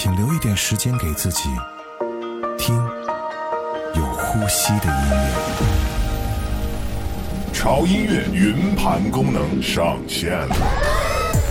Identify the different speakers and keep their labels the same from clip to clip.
Speaker 1: 请留一点时间给自己，听有呼吸的音乐。
Speaker 2: 潮音乐云盘功能上线了。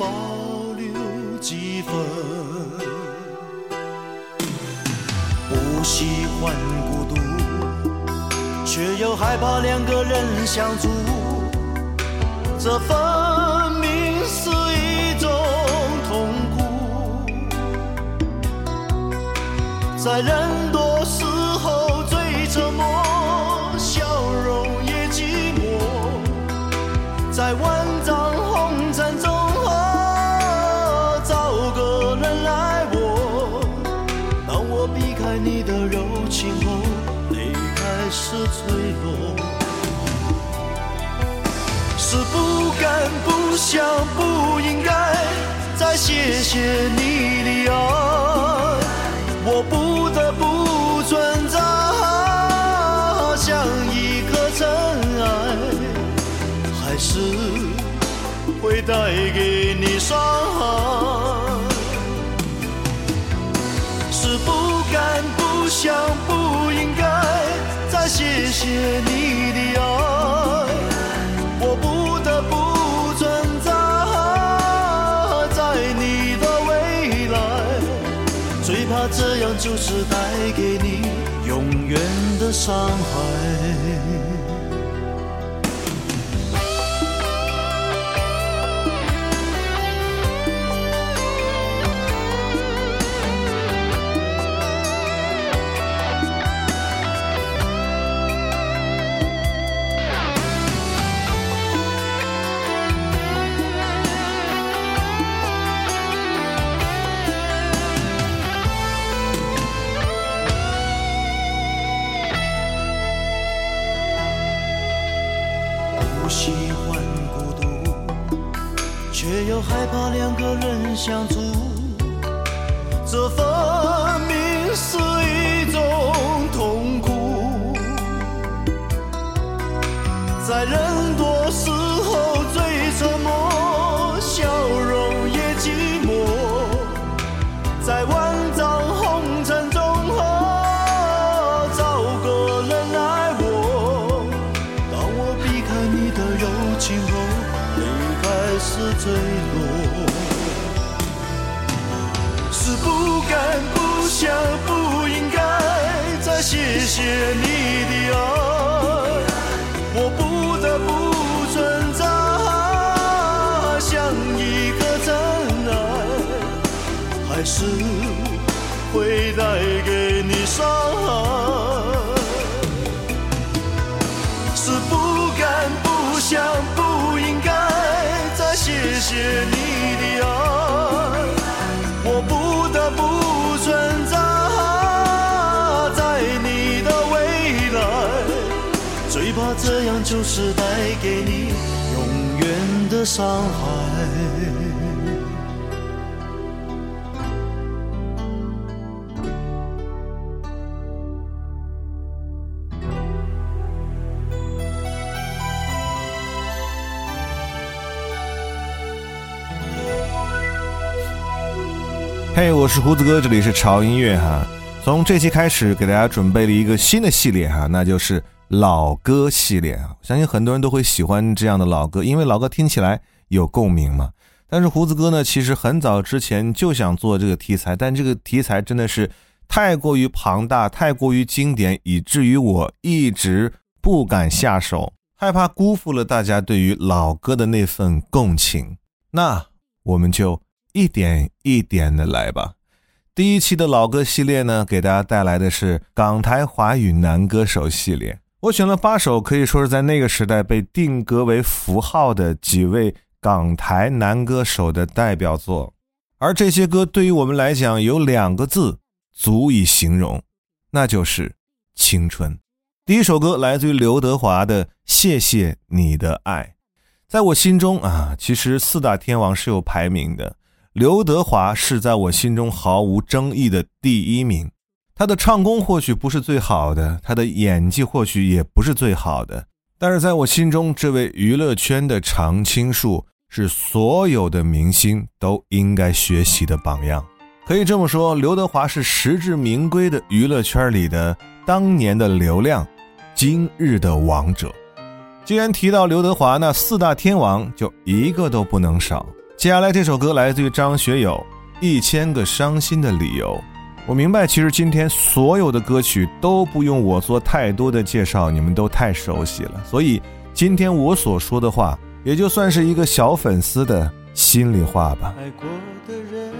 Speaker 3: 保留几分，不喜欢孤独，却又害怕两个人相处，这分明是一种痛苦，在人多。想不应该再谢谢你的爱，我不得不存在，像一颗尘埃，还是会带给你伤。害。是不敢、不想、不应该再谢谢你的爱。带给你永远的伤害。又害怕两个人相处，这分明是一种痛苦，在人多时。hear me 带给你永远的伤害。
Speaker 4: 嘿，我是胡子哥，这里是潮音乐哈。从这期开始，给大家准备了一个新的系列哈，那就是。老歌系列啊，我相信很多人都会喜欢这样的老歌，因为老歌听起来有共鸣嘛。但是胡子哥呢，其实很早之前就想做这个题材，但这个题材真的是太过于庞大，太过于经典，以至于我一直不敢下手，害怕辜负了大家对于老歌的那份共情。那我们就一点一点的来吧。第一期的老歌系列呢，给大家带来的是港台华语男歌手系列。我选了八首，可以说是在那个时代被定格为符号的几位港台男歌手的代表作，而这些歌对于我们来讲，有两个字足以形容，那就是青春。第一首歌来自于刘德华的《谢谢你的爱》，在我心中啊，其实四大天王是有排名的，刘德华是在我心中毫无争议的第一名。他的唱功或许不是最好的，他的演技或许也不是最好的，但是在我心中，这位娱乐圈的常青树是所有的明星都应该学习的榜样。可以这么说，刘德华是实至名归的娱乐圈里的当年的流量，今日的王者。既然提到刘德华，那四大天王就一个都不能少。接下来这首歌来自于张学友，《一千个伤心的理由》。我明白其实今天所有的歌曲都不用我做太多的介绍你们都太熟悉了所以今天我所说的话也就算是一个小粉丝的心里话吧
Speaker 3: 爱过的人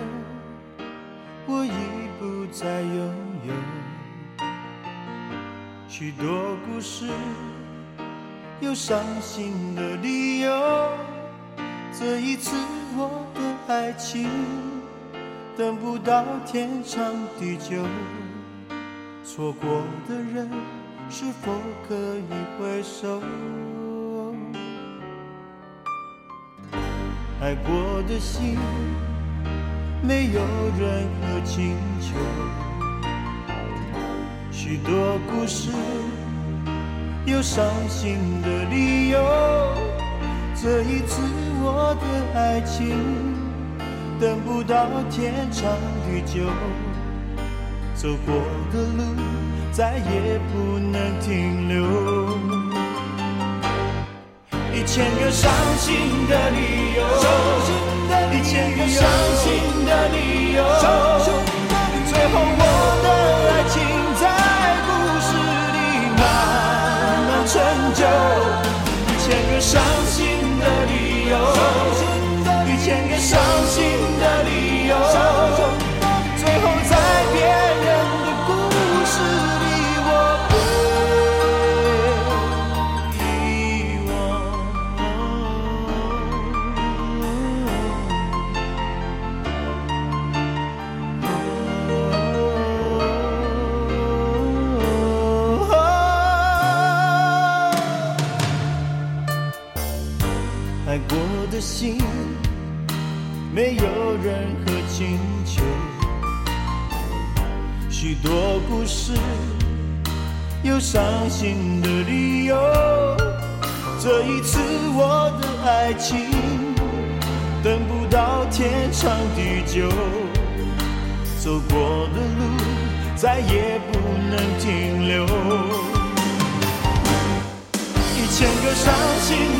Speaker 3: 我已不再拥有许多故事有伤心的理由这一次我的爱情等不到天长地久，错过的人是否可以回首？爱过的心没有任何请求，许多故事有伤心的理由。这一次，我的爱情。等不到天长地久，走过的路再也不能停留。一千个伤心的理由，一千个伤心的理由，最后我的爱情在故事里慢慢陈旧。一千个伤。伤心。任何请求，许多故事有伤心的理由。这一次我的爱情等不到天长地久，走过的路再也不能停留。一千个伤心。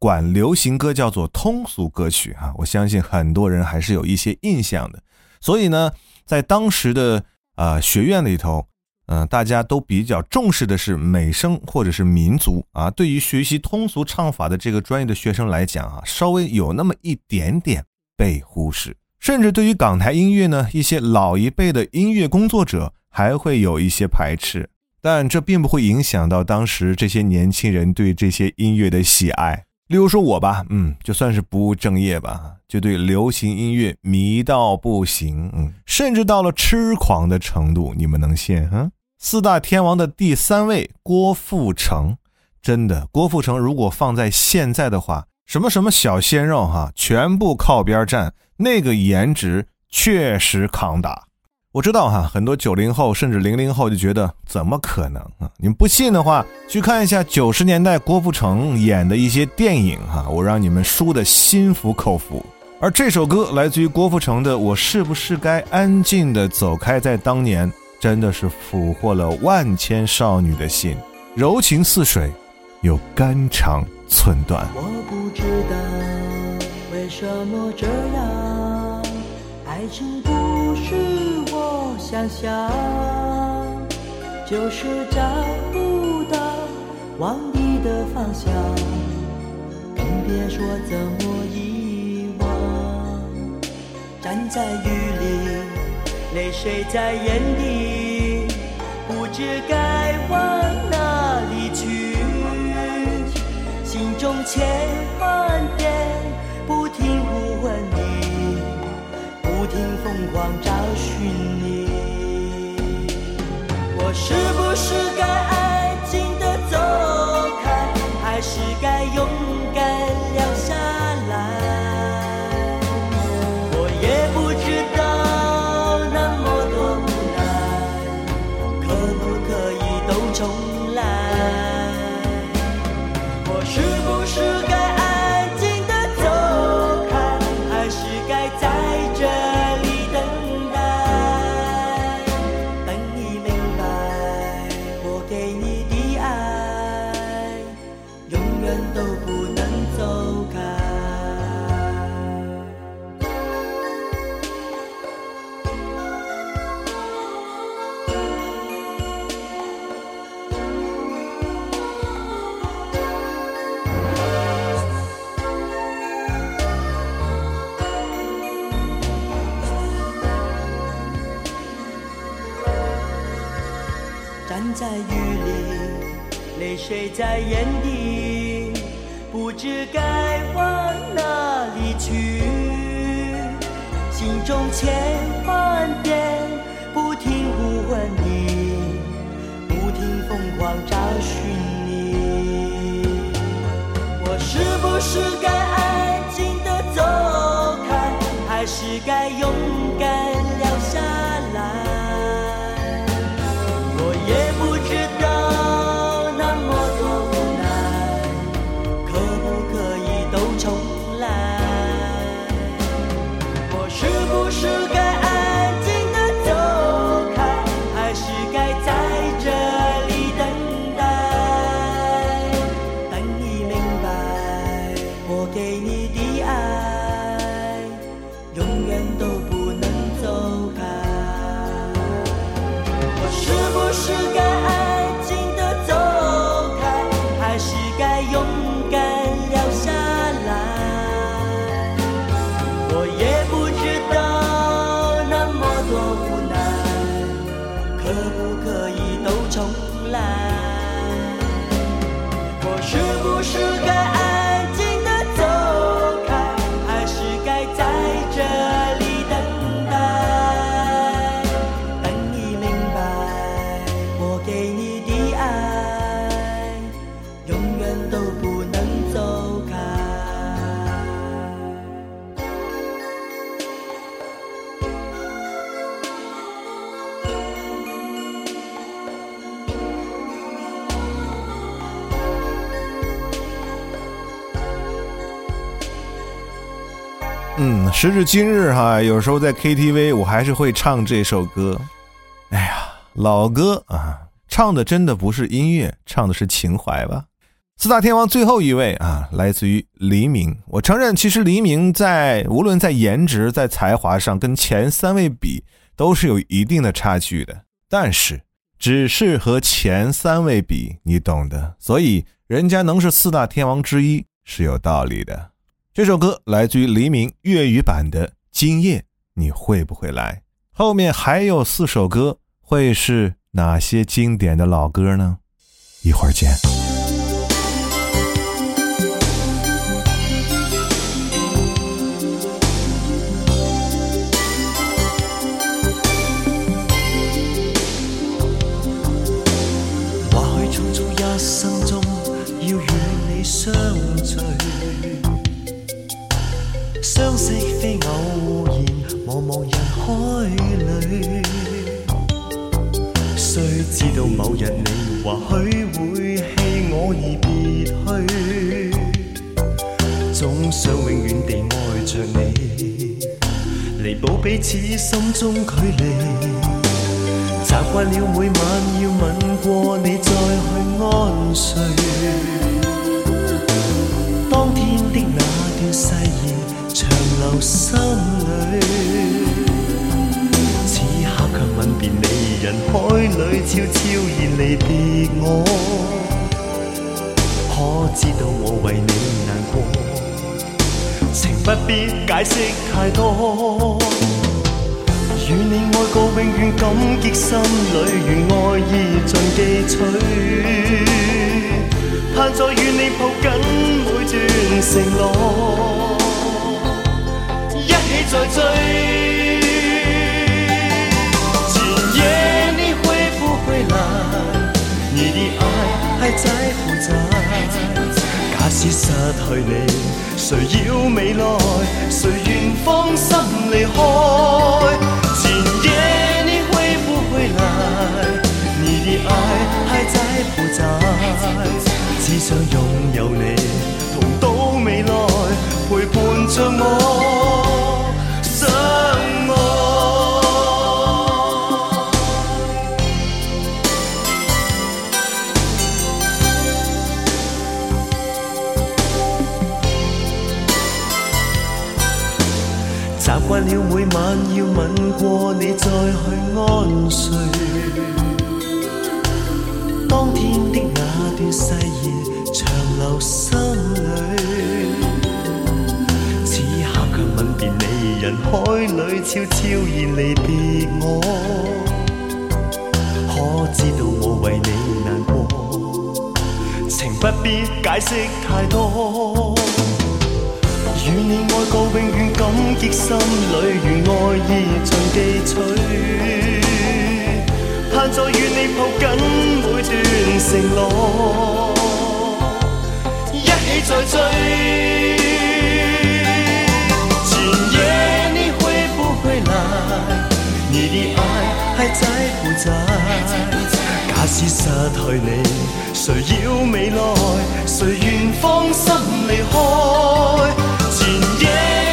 Speaker 4: 管流行歌叫做通俗歌曲啊，我相信很多人还是有一些印象的。所以呢，在当时的啊学院里头，嗯，大家都比较重视的是美声或者是民族啊。对于学习通俗唱法的这个专业的学生来讲啊，稍微有那么一点点被忽视，甚至对于港台音乐呢，一些老一辈的音乐工作者还会有一些排斥。但这并不会影响到当时这些年轻人对这些音乐的喜爱。例如说我吧，嗯，就算是不务正业吧，就对流行音乐迷到不行，嗯，甚至到了痴狂的程度，你们能信？嗯，四大天王的第三位郭富城，真的，郭富城如果放在现在的话，什么什么小鲜肉哈，全部靠边站，那个颜值确实扛打。我知道哈，很多九零后甚至零零后就觉得怎么可能啊！你们不信的话，去看一下九十年代郭富城演的一些电影哈，我让你们输的心服口服。而这首歌来自于郭富城的《我是不是该安静的走开》，在当年真的是俘获了万千少女的心，柔情似水，又肝肠寸断。
Speaker 5: 我不知道为什么这样，爱情想象，就是找不到往你的方向，更别说怎么遗忘。站在雨里，泪水在眼底，不知该往哪里去。心中千万遍不停呼唤你，不停疯狂找寻。我是不是该安静的走开，还是该勇敢？了？在眼底，不知该往哪里去。心中千万遍，不停呼唤你，不停疯狂找寻你。我是不是该安静的走开，还是该勇敢？
Speaker 4: 嗯，时至今日哈，有时候在 KTV 我还是会唱这首歌。哎呀，老歌啊，唱的真的不是音乐，唱的是情怀吧。四大天王最后一位啊，来自于黎明。我承认，其实黎明在无论在颜值、在才华上跟前三位比，都是有一定的差距的。但是，只是和前三位比，你懂的。所以，人家能是四大天王之一是有道理的。这首歌来自于黎明粤语版的《今夜你会不会来》。后面还有四首歌，会是哪些经典的老歌呢？一会儿见。
Speaker 3: 日，你或许会弃我而别去，总想永远地爱着你，弥补彼此心中距离。习惯了每晚要吻过你再去安睡。海里悄悄然离别我，可知道我为你难过？情不必解释太多，与你爱过永远感激，心里愿爱意尽记取，盼再与你抱紧每段承诺，一起再追。你的爱还在不在？假使失去你，谁要未来？谁愿放心离开？今夜你会不会来？你的爱还在不在？只想拥有你，同到未来，陪伴着我。惯了每晚要吻过你再去安睡，当天的那段誓言长留心里。此刻却吻别你，人海里悄悄然离别我。可知道我为你难过？情不必解释太多。与你爱过，永远感激心里，愿爱意尽记取。盼再与你抱紧每段承诺，一起再追。今夜你会不会来？你的爱还在不在？假使失去你，谁要未来？谁愿芳心离开？今夜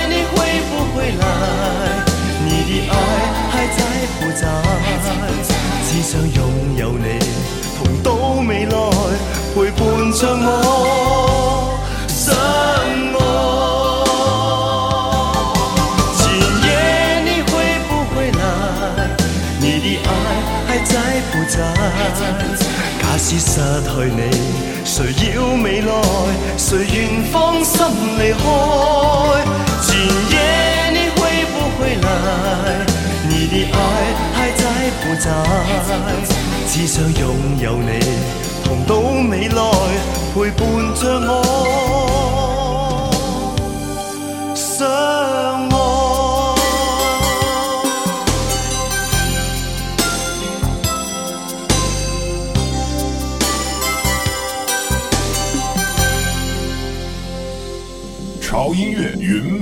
Speaker 3: 你会不会来？你的爱还在不在？只想拥有你，同到未来，陪伴着我相爱。今夜你会不会来？你的爱还在不在？即使失去你，谁要未来？谁愿放心离开？今夜你会不会来？你的爱还在不在？只想拥有你，同到未来，陪伴着我。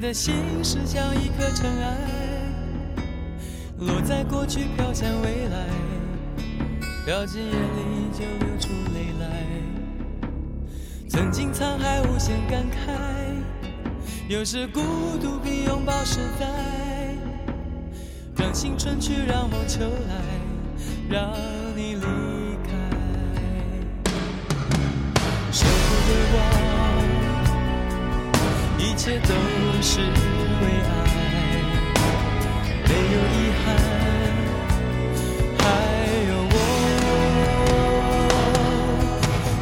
Speaker 6: 的心事像一颗尘埃，落在过去飘向未来，飘进眼里就流出泪来。曾经沧海无限感慨，有时孤独比拥抱实在。让青春去，让梦秋来，让你离开。舍不得我。一切都是为爱，没有遗憾，还有我。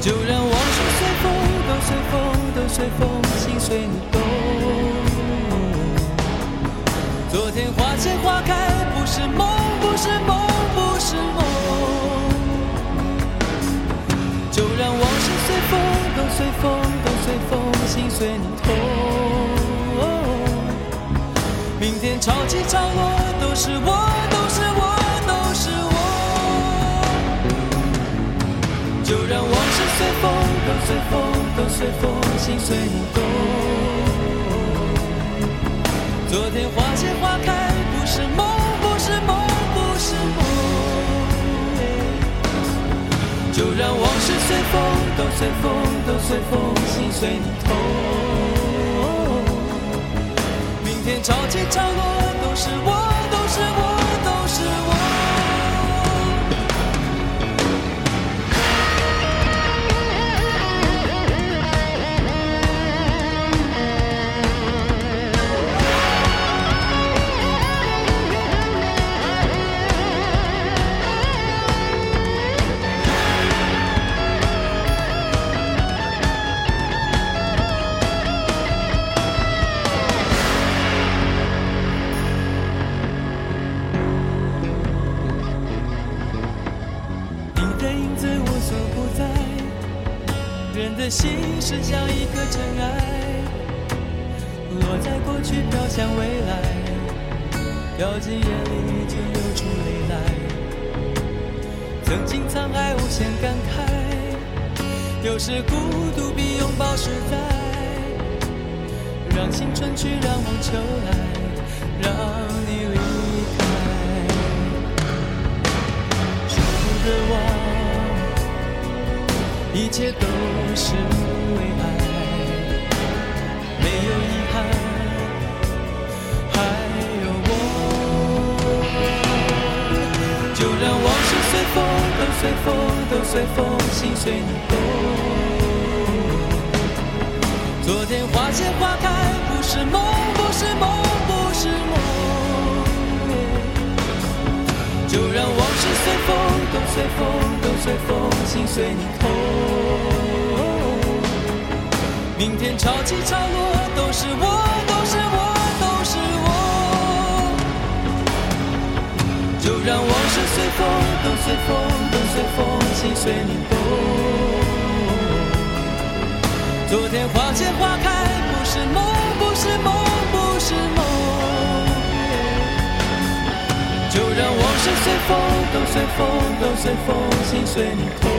Speaker 6: 就让往事随风，都随风，都随风，心随你动。昨天花谢花开，不是梦，不是梦，不是梦。就让往事随风，都随风，都随风，心随你痛。潮起潮落都是我，都是我，都是我。就让往事随风，都随风，都随风，心随你动。昨天花谢花开不是梦，不是梦，不是梦。就让往事随风，都随风，都随风，心随你痛。天潮起潮落，都是我，都是我。我的心事像一颗尘埃，落在过去飘向未来，掉进眼里就流出泪来。曾经沧海无限感慨，有时孤独比拥抱实在。让青春去，让梦秋来。让。一切都是为爱，没有遗憾，还有我。就让往事随风，都随风，都随风，心随你动。昨天花谢花开，不是梦，不是梦，不是梦。就让往事随风。随风都随风，心随你痛。明天潮起潮落都是我，都是我，都是我。就让往事随风，都随风，都随风，心随你痛。昨天花谢花开不是梦，不是梦，不是梦。就让往事随风，都随风，都随风，心随你痛。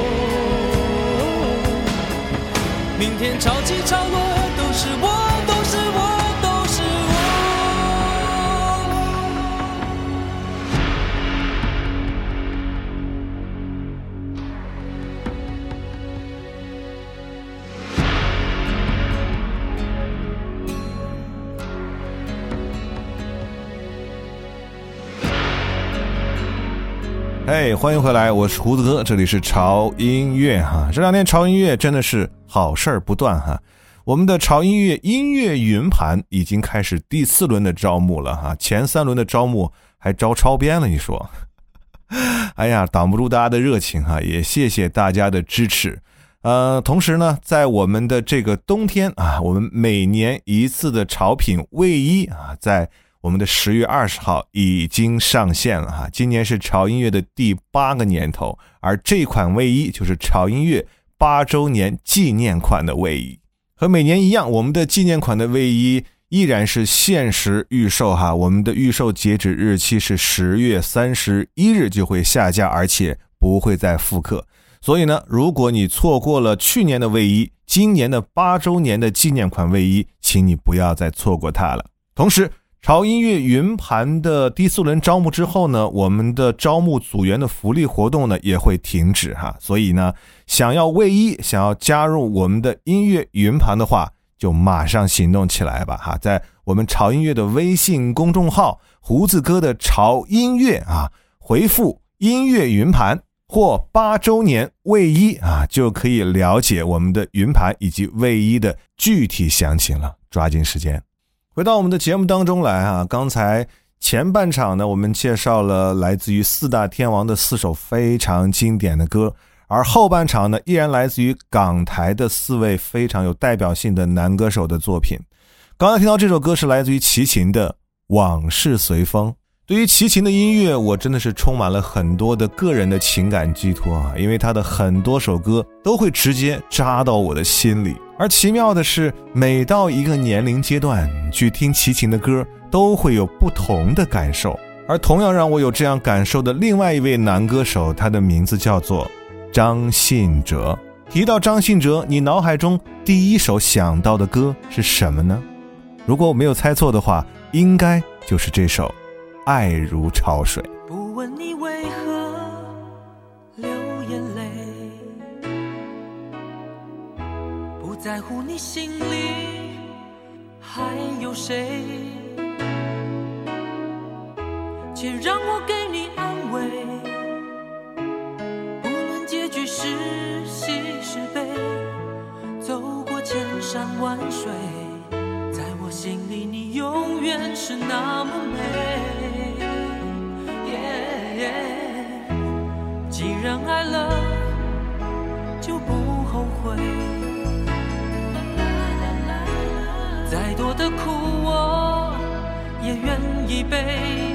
Speaker 6: 明天潮起潮落，都是我。
Speaker 4: 哎，欢迎回来！我是胡子哥，这里是潮音乐哈。这两天潮音乐真的是好事儿不断哈。我们的潮音乐音乐云盘已经开始第四轮的招募了哈。前三轮的招募还招超编了，你说？哎呀，挡不住大家的热情哈。也谢谢大家的支持。呃，同时呢，在我们的这个冬天啊，我们每年一次的潮品卫衣啊，在。我们的十月二十号已经上线了哈，今年是潮音乐的第八个年头，而这款卫衣就是潮音乐八周年纪念款的卫衣。和每年一样，我们的纪念款的卫衣依然是限时预售哈，我们的预售截止日期是十月三十一日就会下架，而且不会再复刻。所以呢，如果你错过了去年的卫衣，今年的八周年的纪念款卫衣，请你不要再错过它了。同时，潮音乐云盘的第四轮招募之后呢，我们的招募组员的福利活动呢也会停止哈，所以呢，想要卫衣，想要加入我们的音乐云盘的话，就马上行动起来吧哈，在我们潮音乐的微信公众号“胡子哥的潮音乐”啊，回复“音乐云盘”或“八周年卫衣”啊，就可以了解我们的云盘以及卫衣的具体详情了，抓紧时间。回到我们的节目当中来啊！刚才前半场呢，我们介绍了来自于四大天王的四首非常经典的歌，而后半场呢，依然来自于港台的四位非常有代表性的男歌手的作品。刚才听到这首歌是来自于齐秦的《往事随风》。对于齐秦的音乐，我真的是充满了很多的个人的情感寄托啊，因为他的很多首歌都会直接扎到我的心里。而奇妙的是，每到一个年龄阶段去听齐秦的歌，都会有不同的感受。而同样让我有这样感受的另外一位男歌手，他的名字叫做张信哲。提到张信哲，你脑海中第一首想到的歌是什么呢？如果我没有猜错的话，应该就是这首《爱如潮水》。
Speaker 6: 不问你为何。在乎你心里还有谁？且让我给你安慰。不论结局是喜是悲，走过千山万水，在我心里你永远是那么美。babe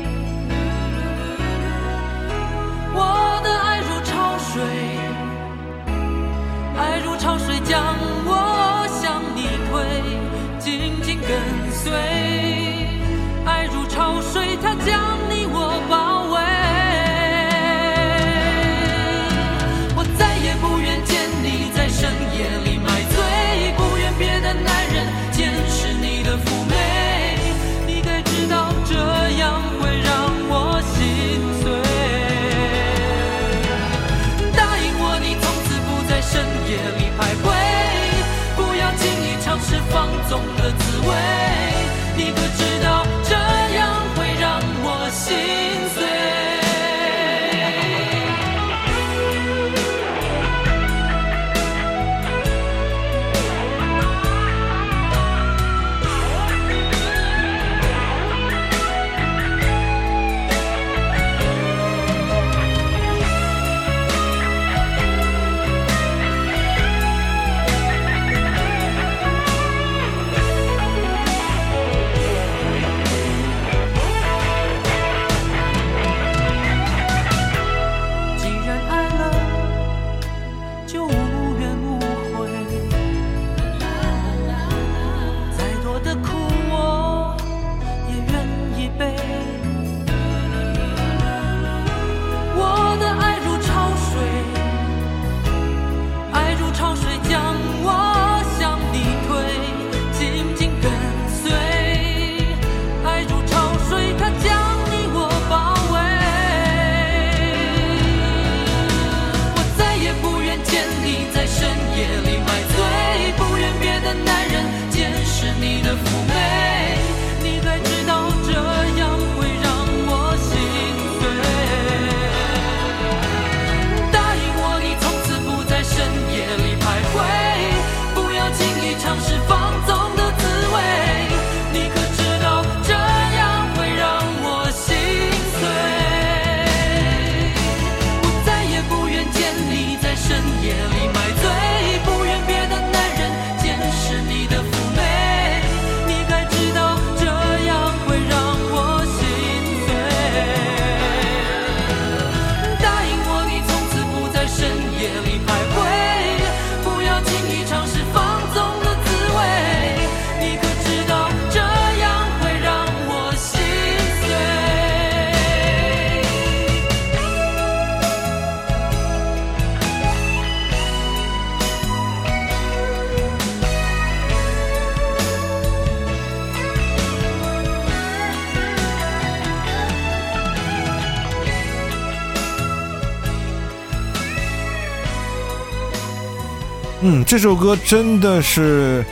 Speaker 4: 嗯，这首歌真的是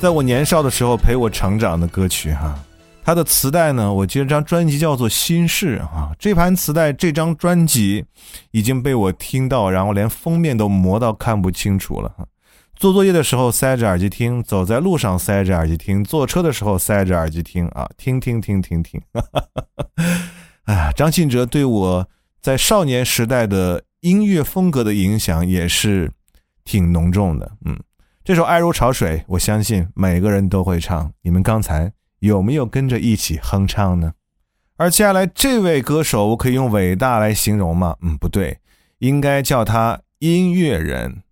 Speaker 4: 在我年少的时候陪我成长的歌曲哈。他的磁带呢，我记得这张专辑叫做《心事》啊。这盘磁带这张专辑已经被我听到，然后连封面都磨到看不清楚了。做作业的时候塞着耳机听，走在路上塞着耳机听，坐车的时候塞着耳机听啊，听听听听听。哎呀，张信哲对我在少年时代的音乐风格的影响也是。挺浓重的，嗯，这首《爱如潮水》，我相信每个人都会唱。你们刚才有没有跟着一起哼唱呢？而接下来这位歌手，我可以用伟大来形容吗？嗯，不对，应该叫他音乐人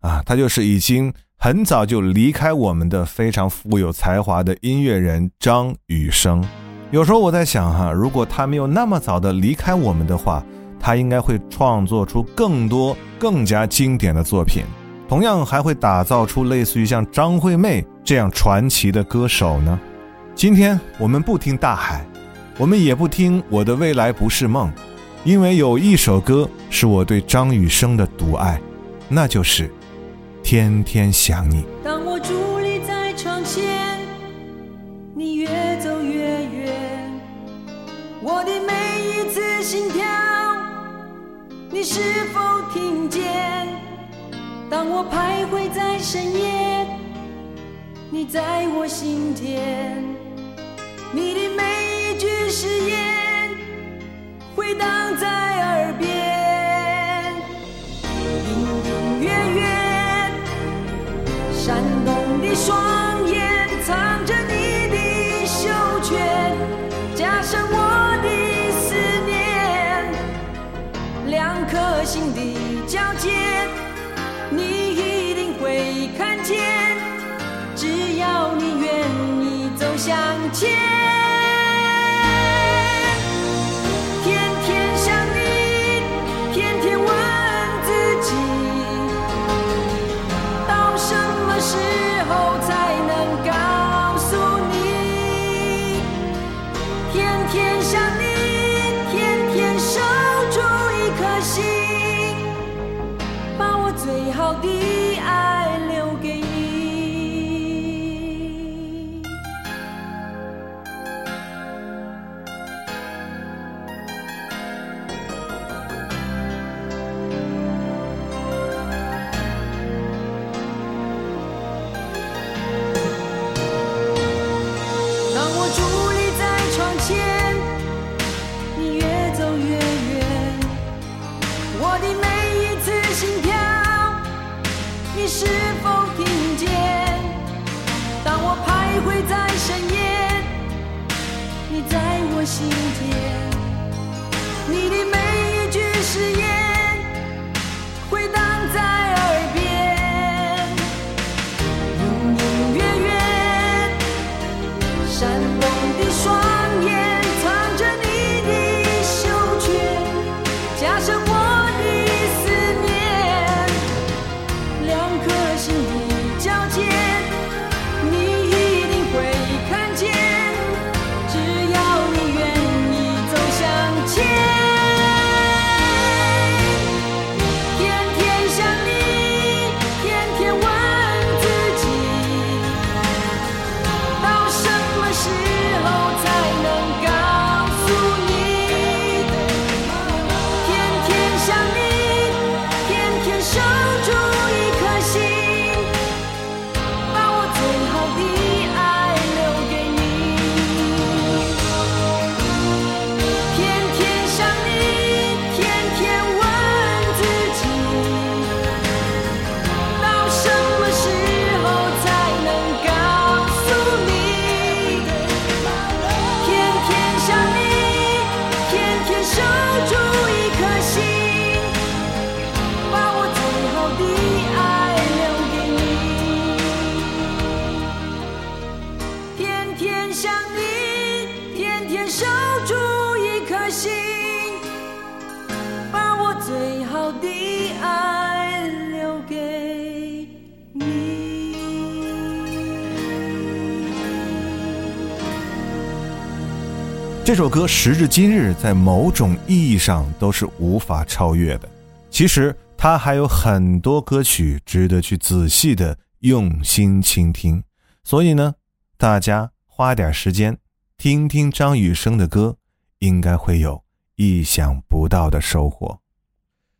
Speaker 4: 啊。他就是已经很早就离开我们的非常富有才华的音乐人张雨生。有时候我在想，哈，如果他没有那么早的离开我们的话，他应该会创作出更多、更加经典的作品。同样还会打造出类似于像张惠妹这样传奇的歌手呢。今天我们不听《大海》，我们也不听《我的未来不是梦》，因为有一首歌是我对张雨生的独爱，那就是《天天想你》。
Speaker 7: 当我伫立在窗前，你越走越远，我的每一次心跳，你是否听见？当我徘徊在深夜，你在我心田，你的每一句誓言回荡在耳边。千。
Speaker 4: 这首歌时至今日，在某种意义上都是无法超越的。其实他还有很多歌曲值得去仔细的用心倾听，所以呢，大家花点时间听听张雨生的歌，应该会有意想不到的收获。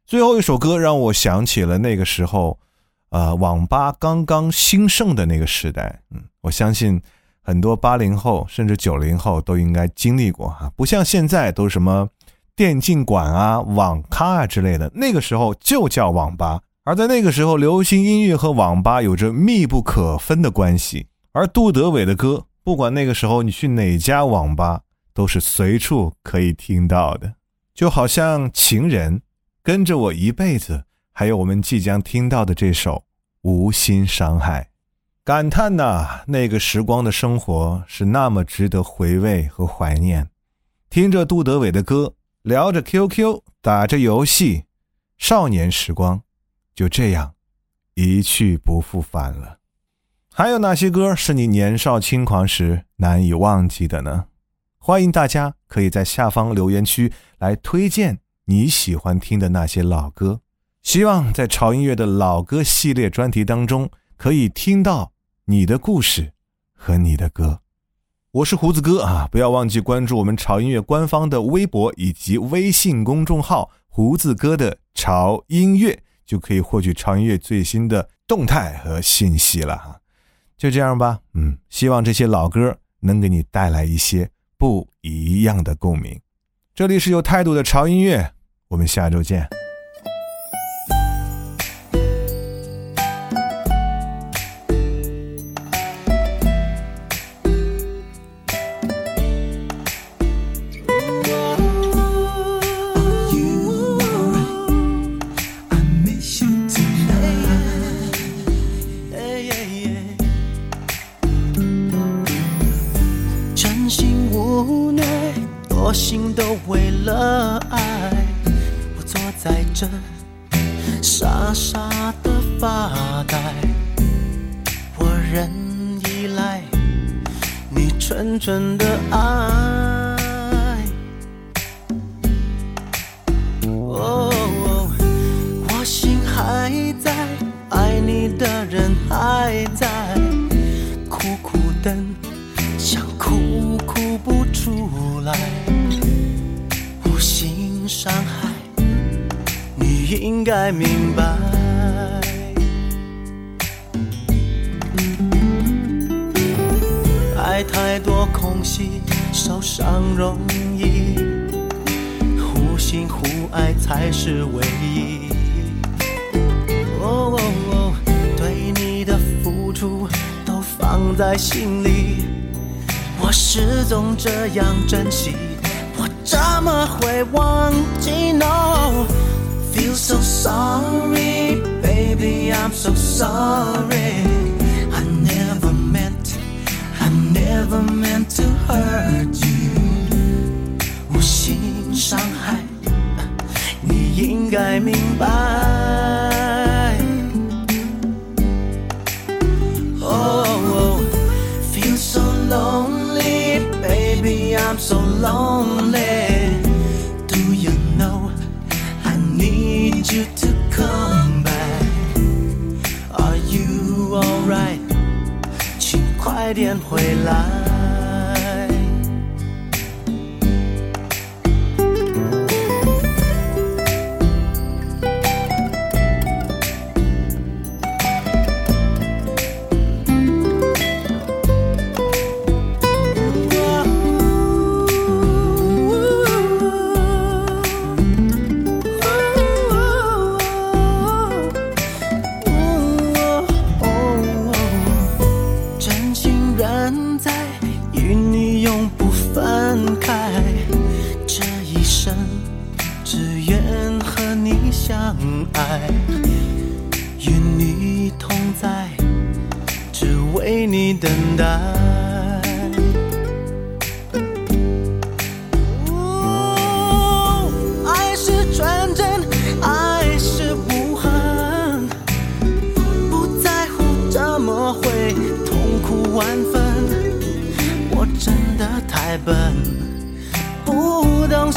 Speaker 4: 最后一首歌让我想起了那个时候，呃，网吧刚刚兴盛的那个时代。嗯，我相信。很多八零后甚至九零后都应该经历过哈，不像现在都什么电竞馆啊、网咖啊之类的，那个时候就叫网吧。而在那个时候，流行音乐和网吧有着密不可分的关系，而杜德伟的歌，不管那个时候你去哪家网吧，都是随处可以听到的，就好像《情人》、跟着我一辈子，还有我们即将听到的这首《无心伤害》。感叹呐，那个时光的生活是那么值得回味和怀念。听着杜德伟的歌，聊着 QQ，打着游戏，少年时光就这样一去不复返了。还有哪些歌是你年少轻狂时难以忘记的呢？欢迎大家可以在下方留言区来推荐你喜欢听的那些老歌。希望在潮音乐的老歌系列专题当中。可以听到你的故事和你的歌，我是胡子哥啊！不要忘记关注我们潮音乐官方的微博以及微信公众号“胡子哥的潮音乐”，就可以获取潮音乐最新的动态和信息了哈。就这样吧，嗯，希望这些老歌能给你带来一些不一样的共鸣。这里是有态度的潮音乐，我们下周见。
Speaker 3: 才是唯一。对你的付出都放在心里，我始终这样珍惜，我怎么会忘记？No，feel so sorry，baby，I'm so sorry，I never meant，I never meant to hurt you。该明白。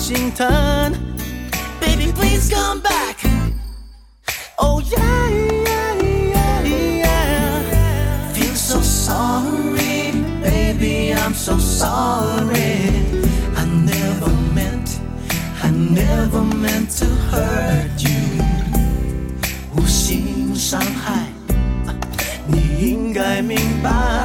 Speaker 3: Washington. Baby, please come back. Oh, yeah, yeah, yeah, yeah. Feel so sorry, baby, I'm so sorry. I never meant, I never meant to hurt you. 无心伤害，你应该明白。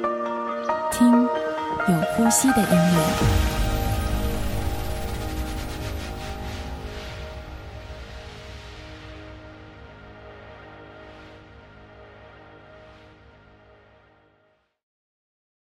Speaker 8: 听，有呼吸的音乐。